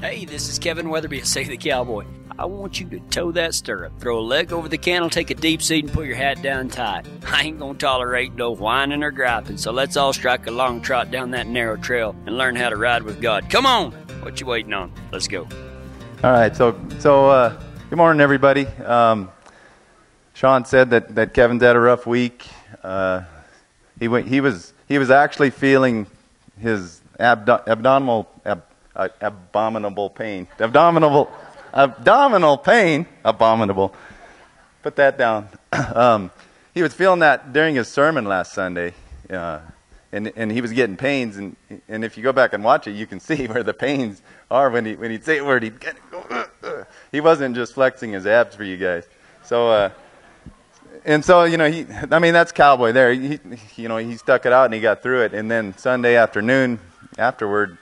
Hey, this is Kevin Weatherby Save the Cowboy. I want you to toe that stirrup, throw a leg over the cantle, take a deep seat, and put your hat down tight. I ain't gonna tolerate no whining or griping, so let's all strike a long trot down that narrow trail and learn how to ride with God. Come on! What you waiting on? Let's go. All right, so so uh, good morning, everybody. Um, Sean said that, that Kevin's had a rough week. Uh, he went, he was he was actually feeling his abdo- abdominal ab- uh, abominable pain. Abdominal abdominal pain. Abominable. Put that down. um, he was feeling that during his sermon last Sunday. Uh, and and he was getting pains and and if you go back and watch it you can see where the pains are when he when he'd say a word he'd uh, uh. he wasn't just flexing his abs for you guys so uh and so you know he i mean that's cowboy there he you know he stuck it out and he got through it and then sunday afternoon afterward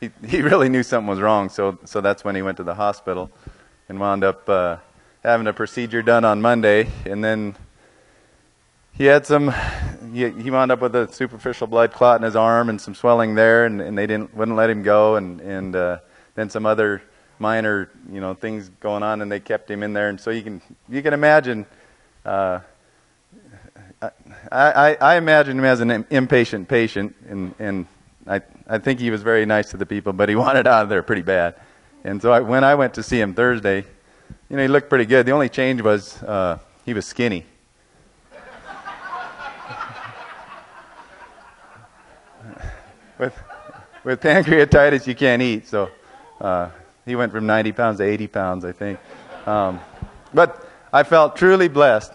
he he really knew something was wrong so so that's when he went to the hospital and wound up uh having a procedure done on monday. And then he had some he, he wound up with a superficial blood clot in his arm and some swelling there and, and they didn't wouldn't let him go. And and uh, then some other minor you know things going on and they kept him in there. And so you can you can imagine uh, I, I, I imagine him as an impatient patient and and I I think he was very nice to the people but he wanted out of there pretty bad and so I, when I went to see him Thursday you know he looked pretty good the only change was uh, he was skinny with with pancreatitis, you can't eat. So uh, he went from 90 pounds to 80 pounds, I think. Um, but I felt truly blessed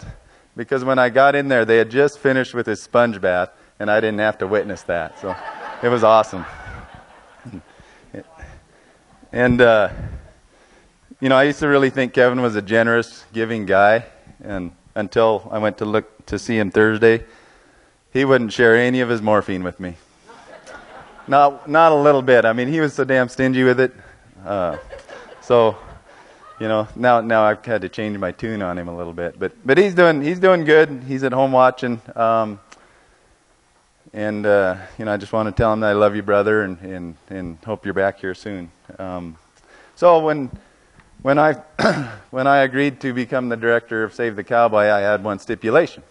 because when I got in there, they had just finished with his sponge bath, and I didn't have to witness that. So it was awesome. And uh, you know, I used to really think Kevin was a generous, giving guy, and until I went to look to see him Thursday, he wouldn't share any of his morphine with me. Not, not a little bit. I mean, he was so damn stingy with it. Uh, so, you know, now, now I've had to change my tune on him a little bit. But, but he's doing, he's doing good. He's at home watching. Um, and, uh, you know, I just want to tell him that I love you, brother, and, and, and hope you're back here soon. Um, so when, when I, when I agreed to become the director of Save the Cowboy, I had one stipulation.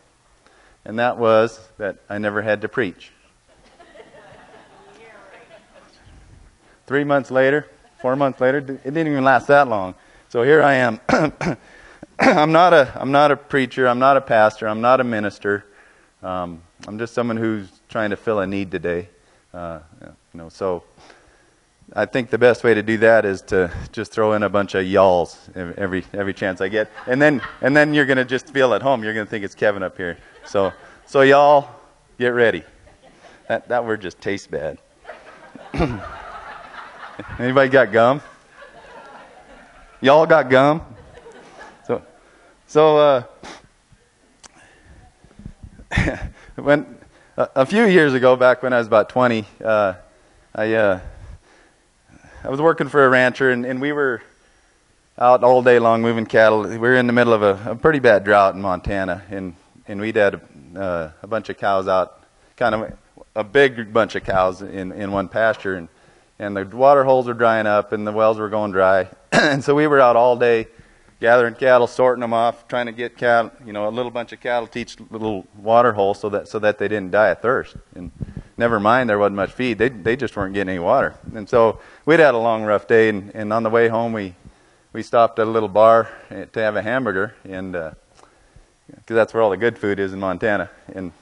And that was that I never had to preach. Three months later, four months later, it didn't even last that long. So here I am. I'm not a I'm not a preacher. I'm not a pastor. I'm not a minister. Um, I'm just someone who's trying to fill a need today. Uh, you know, so I think the best way to do that is to just throw in a bunch of y'alls every every chance I get, and then and then you're gonna just feel at home. You're gonna think it's Kevin up here. So so y'all get ready. That that word just tastes bad. Anybody got gum? Y'all got gum? So, so uh, when a, few years ago, back when I was about 20, uh, I uh, I was working for a rancher, and, and, we were out all day long moving cattle. We were in the middle of a, a pretty bad drought in Montana, and and we'd had a, uh, a bunch of cows out, kind of a big bunch of cows in in one pasture, and and the water holes were drying up and the wells were going dry. and so we were out all day gathering cattle, sorting them off, trying to get cattle, you know, a little bunch of cattle to each little water hole so that so that they didn't die of thirst. And never mind, there wasn't much feed; they they just weren't getting any water. And so we'd had a long, rough day. And, and on the way home, we we stopped at a little bar to have a hamburger, and because uh, that's where all the good food is in Montana. And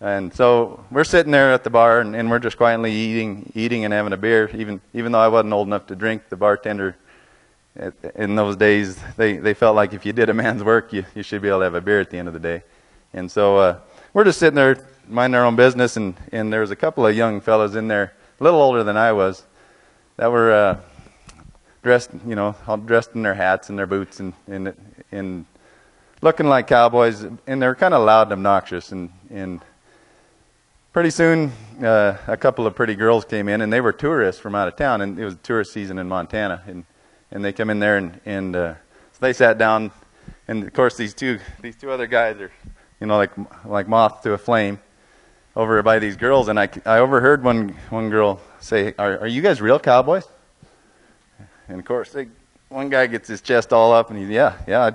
and so we're sitting there at the bar, and, and, we're just quietly eating, eating and having a beer. Even even though I wasn't old enough to drink, the bartender in those days they they felt like if you did a man's work, you you should be able to have a beer at the end of the day. And so uh, we're just sitting there minding our own business, and and there was a couple of young fellows in there, a little older than I was, that were uh, dressed, you know, all dressed in their hats and their boots and and and looking like cowboys, and they were kind of loud and obnoxious, and and pretty soon, uh, a couple of pretty girls came in, and they were tourists from out of town, and it was tourist season in Montana, and and they come in there, and and uh, so they sat down, and of course these two these two other guys are, you know, like like moth to a flame, over by these girls, and I I overheard one one girl say, "Are are you guys real cowboys?" And of course, they, one guy gets his chest all up, and he's, yeah, yeah, I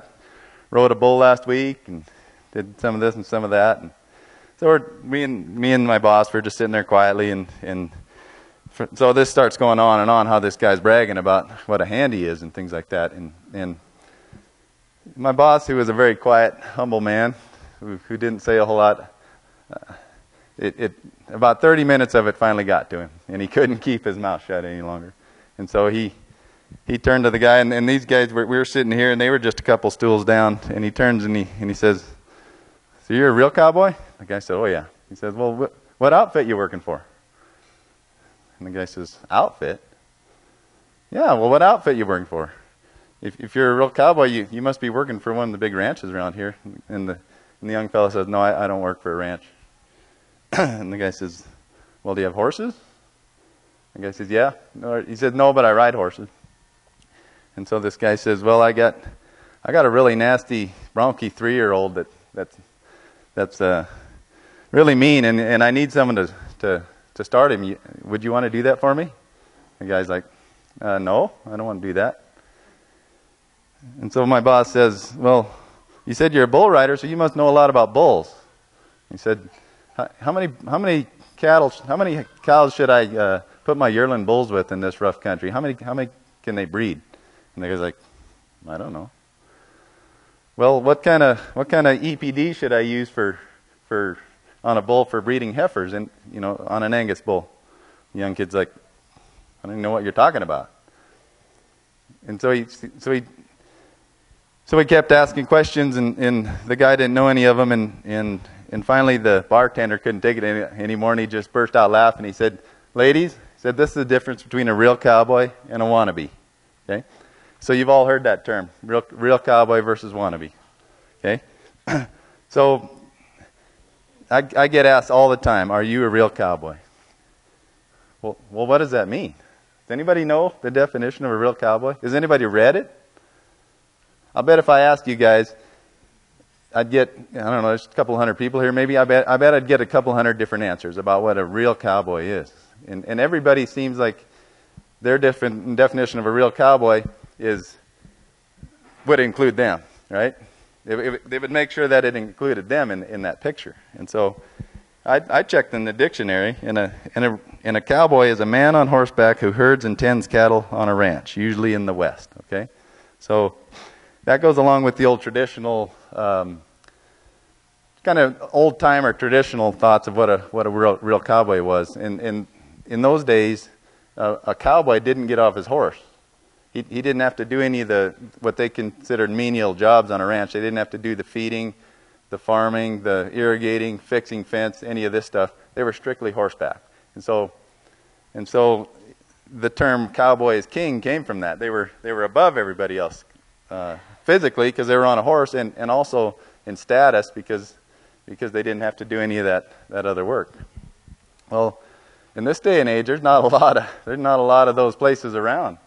rode a bull last week and did some of this and some of that. And so me and me and my boss were just sitting there quietly, and and so this starts going on and on how this guy's bragging about what a hand he is and things like that. And and my boss, who was a very quiet, humble man, who, who didn't say a whole lot, uh, it, it about 30 minutes of it finally got to him, and he couldn't keep his mouth shut any longer. And so he he turned to the guy, and, and these guys were we were sitting here, and they were just a couple stools down. And he turns and he and he says, "So you're a real cowboy?" The guy said, "Oh yeah." He says, "Well, wh- what outfit you working for?" And the guy says, "Outfit." Yeah. Well, what outfit you working for? If if you're a real cowboy, you you must be working for one of the big ranches around here. And the and the young fellow says, "No, I, I don't work for a ranch." and the guy says, Well, do you have horses? The guy says, Yeah. He said, No, but I ride horses. And so this guy says, Well, I got I got a really nasty bronky three year old that that's that's uh, really mean and, and I need someone to, to, to start him. Would you want to do that for me? The guy's like, uh, No, I don't want to do that. And so my boss says, Well, you said you're a bull rider, so you must know a lot about bulls. He said, how many how many cattle how many cows should I uh, put my yearling bulls with in this rough country? How many how many can they breed? And the guy's like, I don't know. Well, what kind of what kind of EPD should I use for for on a bull for breeding heifers and you know on an Angus bull? The young kid's like, I don't even know what you're talking about. And so he so he so he kept asking questions, and, and the guy didn't know any of them, and, and and finally, the bartender couldn't take it any, anymore, and he just burst out laughing. He said, Ladies, he said, this is the difference between a real cowboy and a wannabe. Okay? So you've all heard that term, real, real cowboy versus wannabe. Okay? so I, I get asked all the time, Are you a real cowboy? Well, well, what does that mean? Does anybody know the definition of a real cowboy? Has anybody read it? I'll bet if I ask you guys, I'd get, I don't know, there's a couple hundred people here maybe. I bet, I bet I'd get a couple hundred different answers about what a real cowboy is. And, and everybody seems like their different definition of a real cowboy is, would include them, right? They, they would make sure that it included them in, in that picture. And so I, I checked in the dictionary, and a, and, a, and a cowboy is a man on horseback who herds and tends cattle on a ranch, usually in the West, okay? So that goes along with the old traditional um, kind of old timer traditional thoughts of what a what a real, real cowboy was. And, and in those days, uh, a cowboy didn't get off his horse. He, he didn't have to do any of the what they considered menial jobs on a ranch. They didn't have to do the feeding, the farming, the irrigating, fixing fence, any of this stuff. They were strictly horseback. And so, and so, the term "cowboy is king" came from that. They were they were above everybody else. Uh, physically because they were on a horse, and, and also in status because because they didn't have to do any of that, that other work. Well, in this day and age, there's not a lot of there's not a lot of those places around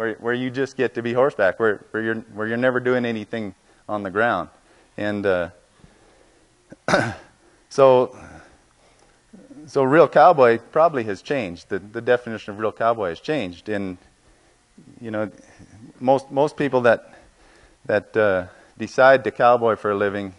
where where you just get to be horseback, where where you're where you're never doing anything on the ground, and uh, so so real cowboy probably has changed. The the definition of real cowboy has changed, and you know most most people that that uh, decide to cowboy for a living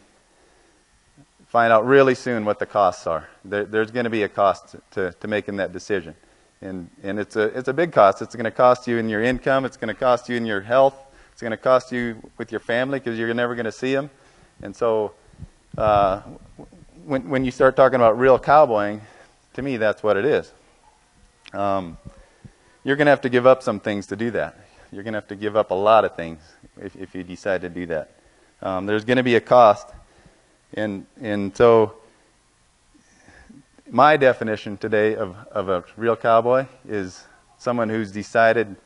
find out really soon what the costs are. There, there's going to be a cost to, to making that decision. And, and it's, a, it's a big cost. It's going to cost you in your income, it's going to cost you in your health, it's going to cost you with your family because you're never going to see them. And so uh, when, when you start talking about real cowboying, to me, that's what it is. Um, you're going to have to give up some things to do that. You're going to have to give up a lot of things if, if you decide to do that. Um, there's going to be a cost. And, and so, my definition today of, of a real cowboy is someone who's decided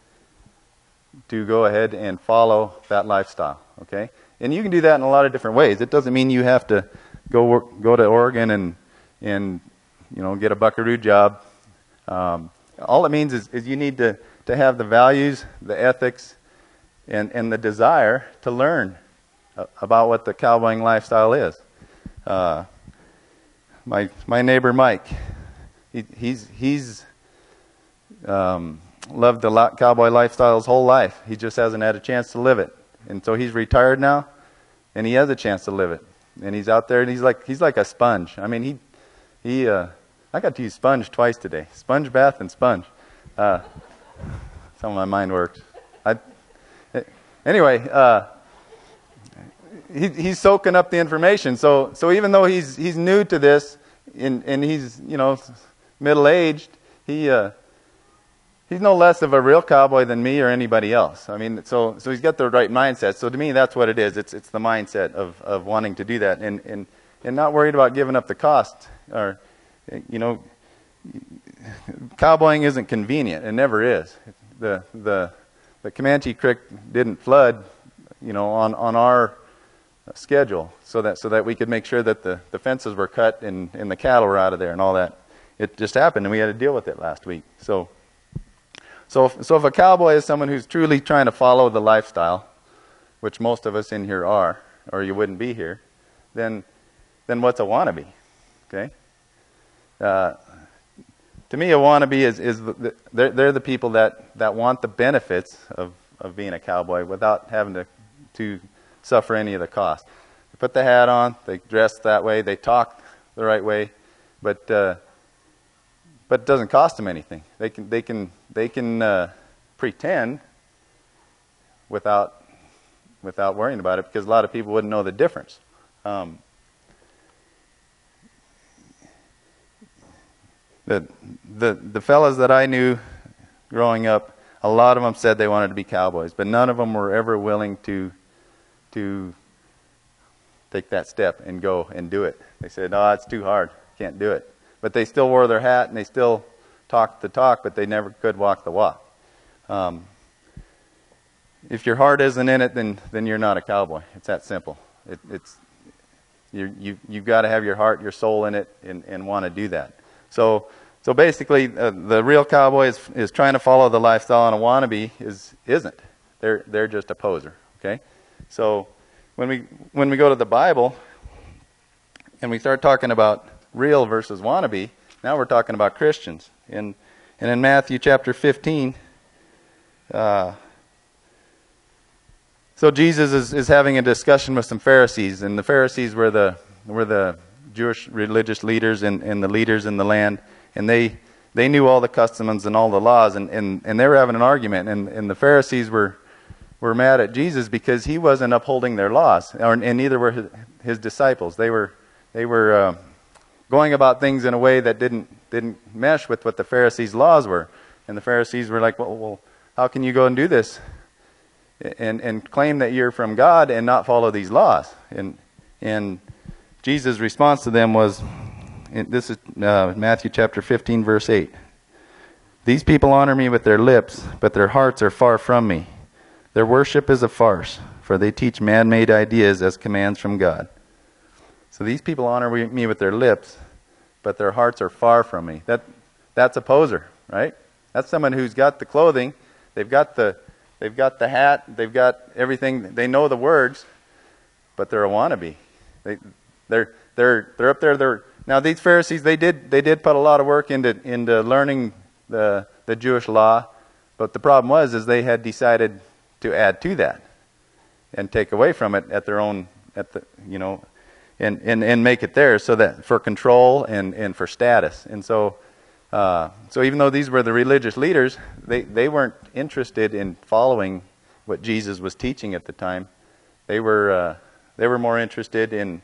to go ahead and follow that lifestyle. Okay? And you can do that in a lot of different ways. It doesn't mean you have to go work, go to Oregon and, and you know, get a buckaroo job. Um, all it means is, is you need to, to have the values, the ethics, and, and the desire to learn about what the cowboying lifestyle is. Uh, my my neighbor Mike, he, he's he's um, loved the cowboy lifestyle his whole life. He just hasn't had a chance to live it. And so he's retired now, and he has a chance to live it. And he's out there, and he's like he's like a sponge. I mean, he he. Uh, I got to use sponge twice today. Sponge bath and sponge. Uh, some of my mind works. I, anyway, uh, he, he's soaking up the information. So so even though he's he's new to this, and and he's you know middle aged, he. Uh, he's no less of a real cowboy than me or anybody else. I mean, so so he's got the right mindset. So to me, that's what it is. It's it's the mindset of of wanting to do that and and and not worried about giving up the cost or you know cowboying isn't convenient. It never is. The the the Comanche Creek didn't flood, you know, on on our schedule so that so that we could make sure that the, the fences were cut and, and the cattle were out of there and all that. It just happened and we had to deal with it last week. So so if, so if a cowboy is someone who's truly trying to follow the lifestyle, which most of us in here are, or you wouldn't be here, then then what's a wannabe? Okay. Uh, to me, a wannabe is, is the, they're, they're the people that, that want the benefits of, of being a cowboy without having to, to suffer any of the cost. They put the hat on, they dress that way, they talk the right way, but uh, but it doesn't cost them anything. They can they can they can uh, pretend without without worrying about it because a lot of people wouldn't know the difference. Um, the the the fellas that I knew growing up, a lot of them said they wanted to be cowboys, but none of them were ever willing to to take that step and go and do it. They said, "No, it's too hard. Can't do it." but they still wore their hat and they still talked the talk, but they never could walk the walk. Um, if your heart isn't in it, then then you're not a cowboy. It's that simple. It, it's you you you've got to have your heart, your soul in it, and, and want to do that. So so basically, uh, the real cowboy is is trying to follow the lifestyle, and a wannabe is isn't. They're they're just a poser. Okay, so when we when we go to the Bible and we start talking about real versus wannabe. Now we're talking about Christians. In, and in Matthew chapter 15, uh, so Jesus is, is having a discussion with some Pharisees, and the Pharisees were the, were the Jewish religious leaders and, and the leaders in the land, and they, they knew all the customs and all the laws, and, and, and they were having an argument, and, and the Pharisees were, were mad at Jesus because he wasn't upholding their laws, and neither were his, his disciples. They were, they were uh, going about things in a way that didn't didn't mesh with what the Pharisees' laws were. And the Pharisees were like, well, well how can you go and do this and and claim that you're from God and not follow these laws? And and Jesus' response to them was, this is uh, Matthew chapter 15, verse 8. These people honor me with their lips, but their hearts are far from me. Their worship is a farce, for they teach man made ideas as commands from God. So these people honor me with their lips, but their hearts are far from me. That, that's a poser, right? That's someone who's got the clothing, they've got the, they've got the hat, they've got everything, they know the words, but they're a wannabe. They, they're, they're, they're up there. They're, now these Pharisees, they did, they did put a lot of work into, into learning the, the Jewish law, but the problem was is they had decided to add to that and take away from it at their own, at the, you know, and, and, and make it there so that for control and, and for status. And so, uh, so even though these were the religious leaders, they, they weren't interested in following what Jesus was teaching at the time. They were, uh, they were more interested in,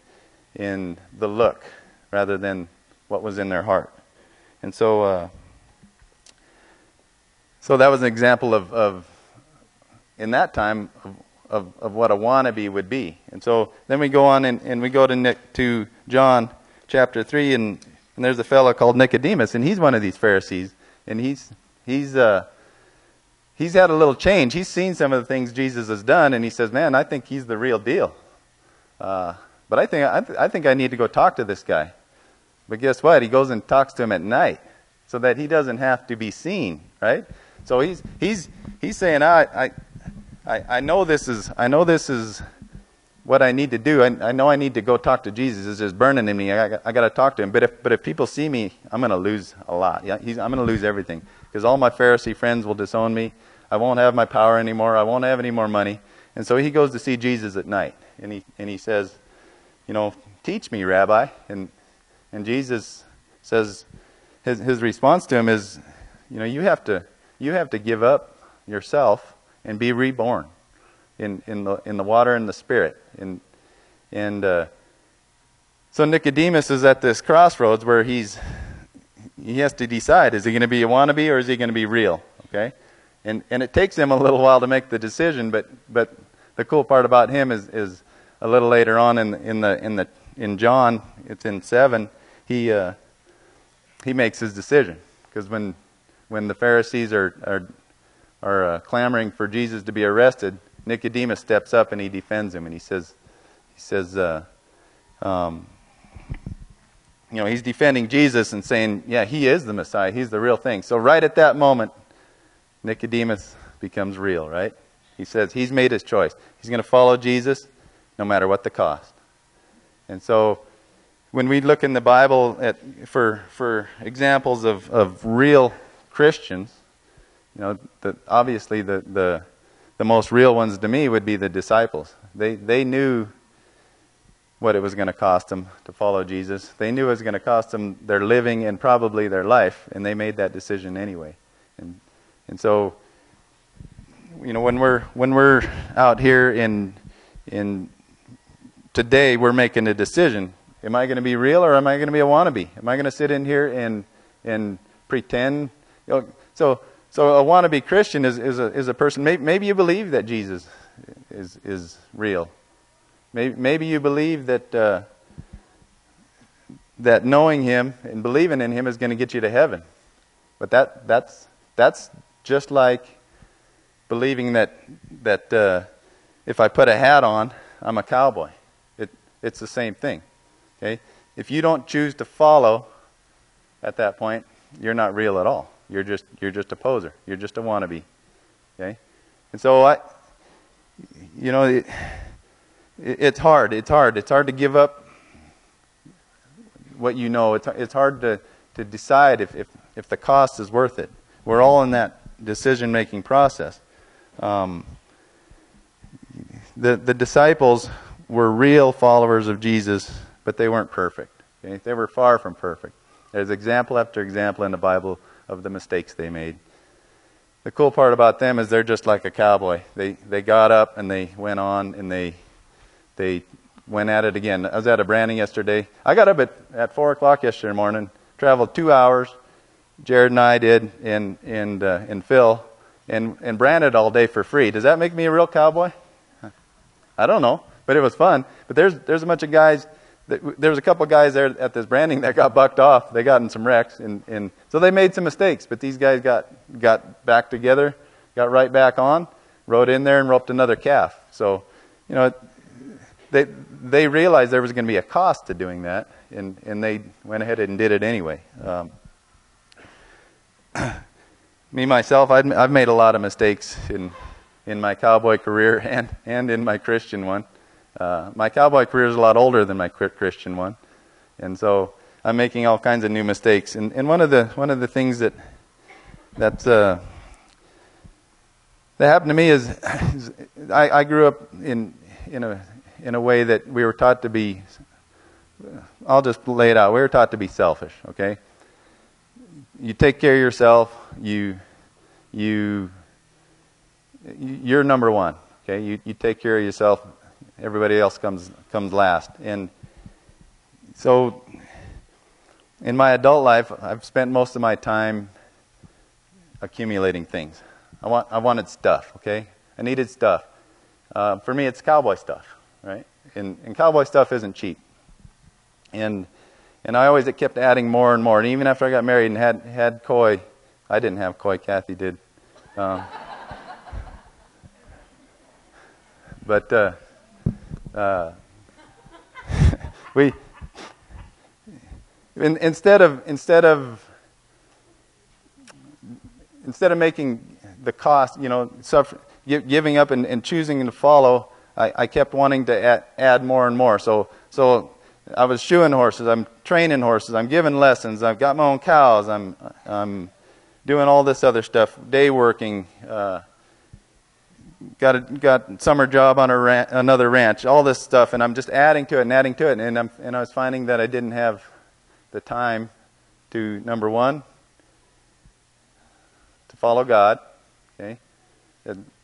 in the look rather than what was in their heart. And so, uh, so that was an example of, of in that time, of of, of what a wannabe would be. And so then we go on and, and we go to, Nick, to John chapter 3, and, and there's a fellow called Nicodemus, and he's one of these Pharisees. And he's, he's, uh, he's had a little change. He's seen some of the things Jesus has done, and he says, Man, I think he's the real deal. Uh, but I think, I, th- I think I need to go talk to this guy. But guess what? He goes and talks to him at night so that he doesn't have to be seen, right? So he's, he's, he's saying, I, I, I, I know this is I know this is what I need to do, I, I know I need to go talk to Jesus. It's just burning in me. I, I got to talk to him. But if, but if people see me, I'm going to lose a lot. Yeah, I'm going to lose everything because all my Pharisee friends will disown me. I won't have my power anymore. I won't have any more money. And so he goes to see Jesus at night, and he and he says, you know, teach me, Rabbi. And and Jesus says, his his response to him is, you know, you have to you have to give up yourself and be reborn in, in, the, in the water and the spirit. And, and uh, so Nicodemus is at this crossroads where he's, he has to decide is he going to be a wannabe or is he going to be real? Okay? And, and it takes him a little while to make the decision, but, but the cool part about him is, is a little later on in, in, the, in, the, in John, it's in 7, he, uh, he makes his decision. Because when, when the Pharisees are, are, are uh, clamoring for Jesus to be arrested, Nicodemus steps up and he defends him, and he says, he says, uh, um, you know, he's defending Jesus and saying, yeah, he is the Messiah. He's the real thing. So right at that moment, Nicodemus becomes real, right? He says he's made his choice. He's going to follow Jesus no matter what the cost. And so when we look in the Bible at, for, for examples of, of real Christians, you know, the, obviously the, the, the most real ones to me would be the disciples. They, they knew what it was going to cost them to follow Jesus. They knew it was going to cost them their living and probably their life, and they made that decision anyway. And, and so, you know, when we're, when we're out here in, in today, we're making a decision. Am I going to be real or am I going to be a wannabe? Am I going to sit in here and, and pretend? You know, so so a wannabe Christian is, is, a, is a person, maybe, maybe you believe that Jesus is, is real. Maybe, maybe you believe that, uh, that knowing Him and believing in Him is going to get you to heaven. But that, that's, that's just like believing that, that uh, if I put a hat on, I'm a cowboy. It, it's the same thing. Okay? If you don't choose to follow at that point, you're not real at all. You're just you're just a poser. You're just a wannabe. Okay? And so I you know it, it's hard. It's hard. It's hard to give up what you know. It's it's hard to to decide if if if the cost is worth it. We're all in that decision making process. Um, the the disciples were real followers of Jesus, but they weren't perfect. Okay? They were far from perfect. There's example after example in the Bible of the mistakes they made. The cool part about them is they're just like a cowboy. They they got up and they went on and they they went at it again. I was at a branding yesterday. I got up at, at four o'clock yesterday morning, traveled two hours. Jared and I did and, in uh, in Phil, and and branded all day for free. Does that make me a real cowboy? I don't know, but it was fun. But there's there's a bunch of guys there was a couple guys there at this branding that got bucked off. They got in some wrecks, and, and so they made some mistakes. But these guys got got back together, got right back on, rode in there and roped another calf. So, you know, they they realized there was going to be a cost to doing that, and and they went ahead and did it anyway. Um, me myself, I've I've made a lot of mistakes in in my cowboy career and and in my Christian one. Uh, my cowboy career is a lot older than my Christian one, and so I'm making all kinds of new mistakes. And, and one of the one of the things that uh, that happened to me is, is I, I, grew up in in a in a way that we were taught to be. I'll just lay it out. We were taught to be selfish. Okay. You take care of yourself. You you you're number one. Okay. You you take care of yourself everybody else comes comes last. And so, in my adult life, I've spent most of my time accumulating things. I want I wanted stuff. Okay, I needed stuff. Uh, for me, it's cowboy stuff, right? And, and cowboy stuff isn't cheap. And and I always kept adding more and more. And even after I got married and had had koi, I didn't have koi. Kathy did. Um, but uh, uh, we in, instead of instead of instead of making the cost, you know, suffer, giving up and, and choosing to follow, I, I kept wanting to add, add more and more. So, so I was shoeing horses. I'm training horses. I'm giving lessons. I've got my own cows. I'm, I'm doing all this other stuff. Day working. Uh, got a got summer job on a ran- another ranch. All this stuff, and I'm just adding to it and adding to it. And I'm and I was finding that I didn't have the time to number one to follow God. Okay,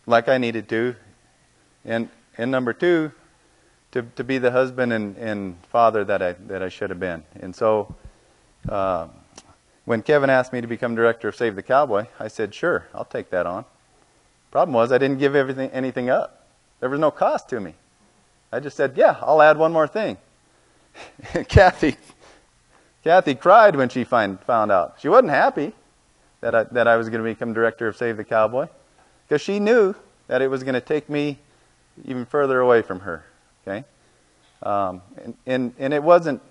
like I needed to, and and number two to, to be the husband and, and father that I, that I should have been. And so uh, when Kevin asked me to become director of Save the Cowboy, I said, sure, I'll take that on. Problem was, I didn't give everything, anything up. There was no cost to me. I just said, yeah, I'll add one more thing. Kathy, Kathy cried when she find, found out. She wasn't happy that I, that I was going to become director of Save the Cowboy because she knew that it was going to take me even further away from her. Okay, um, and, and and it wasn't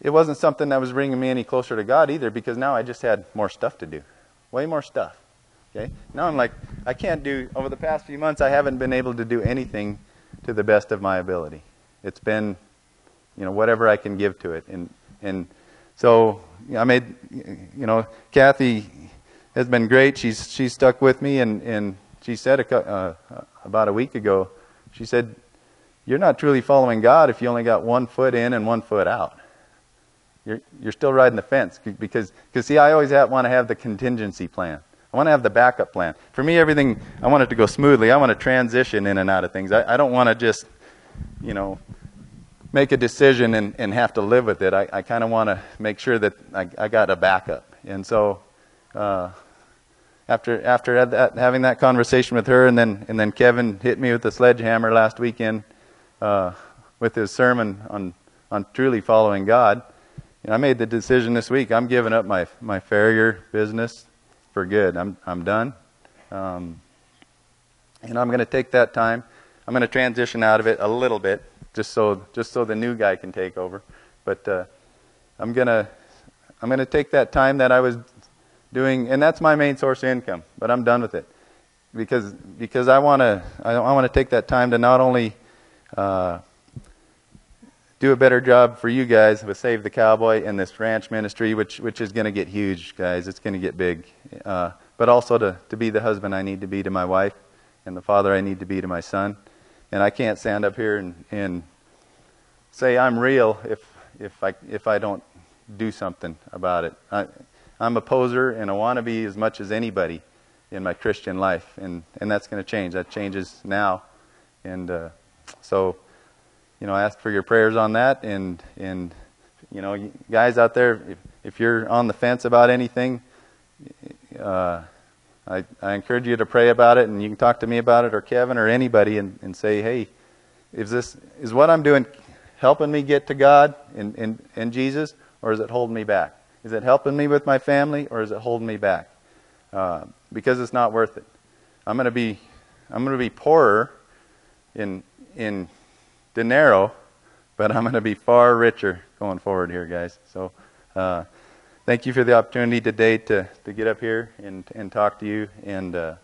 it wasn't something that was bringing me any closer to God either because now I just had more stuff to do, way more stuff. Okay, now I'm like I can't do. Over the past few months, I haven't been able to do anything to the best of my ability. It's been, you know, whatever I can give to it, and and so I made, you know, Kathy has been great. She's she's stuck with me, and and she said a, uh, about a week ago, she said, you're not truly following God if you only got one foot in and one foot out. You're, you're still riding the fence because, because see, I always want to have the contingency plan. I want to have the backup plan. For me, everything, I want it to go smoothly. I want to transition in and out of things. I, I don't want to just, you know, make a decision and, and have to live with it. I, I kind of want to make sure that I, I got a backup. And so, uh, after after that, having that conversation with her, and then and then Kevin hit me with the sledgehammer last weekend uh, with his sermon on on truly following God. And I made the decision this week. I'm giving up my my farrier business for good. I'm I'm done, um, and I'm going to take that time. I'm going to transition out of it a little bit, just so just so the new guy can take over. But uh, I'm gonna I'm going to take that time that I was doing, and that's my main source of income. But I'm done with it because because I want to I, I want to take that time to not only uh, do a better job for you guys with Save the Cowboy and this ranch ministry, which which is going to get huge, guys. It's going to get big. Uh, but also to to be the husband I need to be to my wife, and the father I need to be to my son. And I can't stand up here and and say I'm real if if I if I don't do something about it. I, I'm a poser and a wannabe as much as anybody in my Christian life, and and that's going to change. That changes now, and uh, so you know, ask for your prayers on that, and and you know, guys out there, if if you're on the fence about anything, uh, I I encourage you to pray about it, and you can talk to me about it or Kevin or anybody, and and say, hey, is this is what I'm doing helping me get to God and and and Jesus, or is it holding me back? Is it helping me with my family or is it holding me back? Uh, because it's not worth it. I'm going to be I'm going to be poorer in in dinero, but I'm going to be far richer going forward here, guys. So uh, thank you for the opportunity today to to get up here and and talk to you. And uh,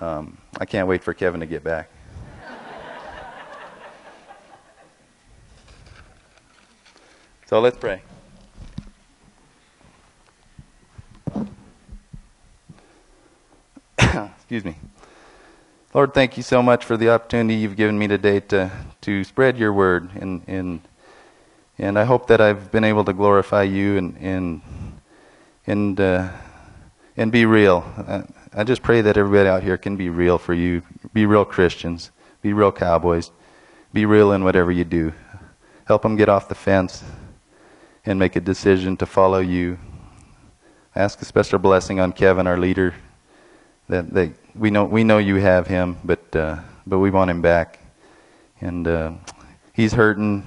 um, I can't wait for Kevin to get back. so let's pray. Excuse me. Lord, thank you so much for the opportunity you've given me today to, to spread your word. And, and, and I hope that I've been able to glorify you and, and, and, uh, and be real. I, I just pray that everybody out here can be real for you. Be real Christians. Be real cowboys. Be real in whatever you do. Help them get off the fence and make a decision to follow you. I ask a special blessing on Kevin, our leader that they we know we know you have him, but uh, but we want him back, and uh, he's hurting,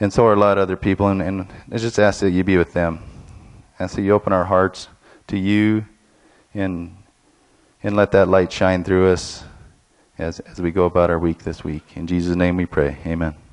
and so are a lot of other people. And, and I just ask that you be with them, ask that you open our hearts to you, and and let that light shine through us as as we go about our week this week. In Jesus' name we pray. Amen.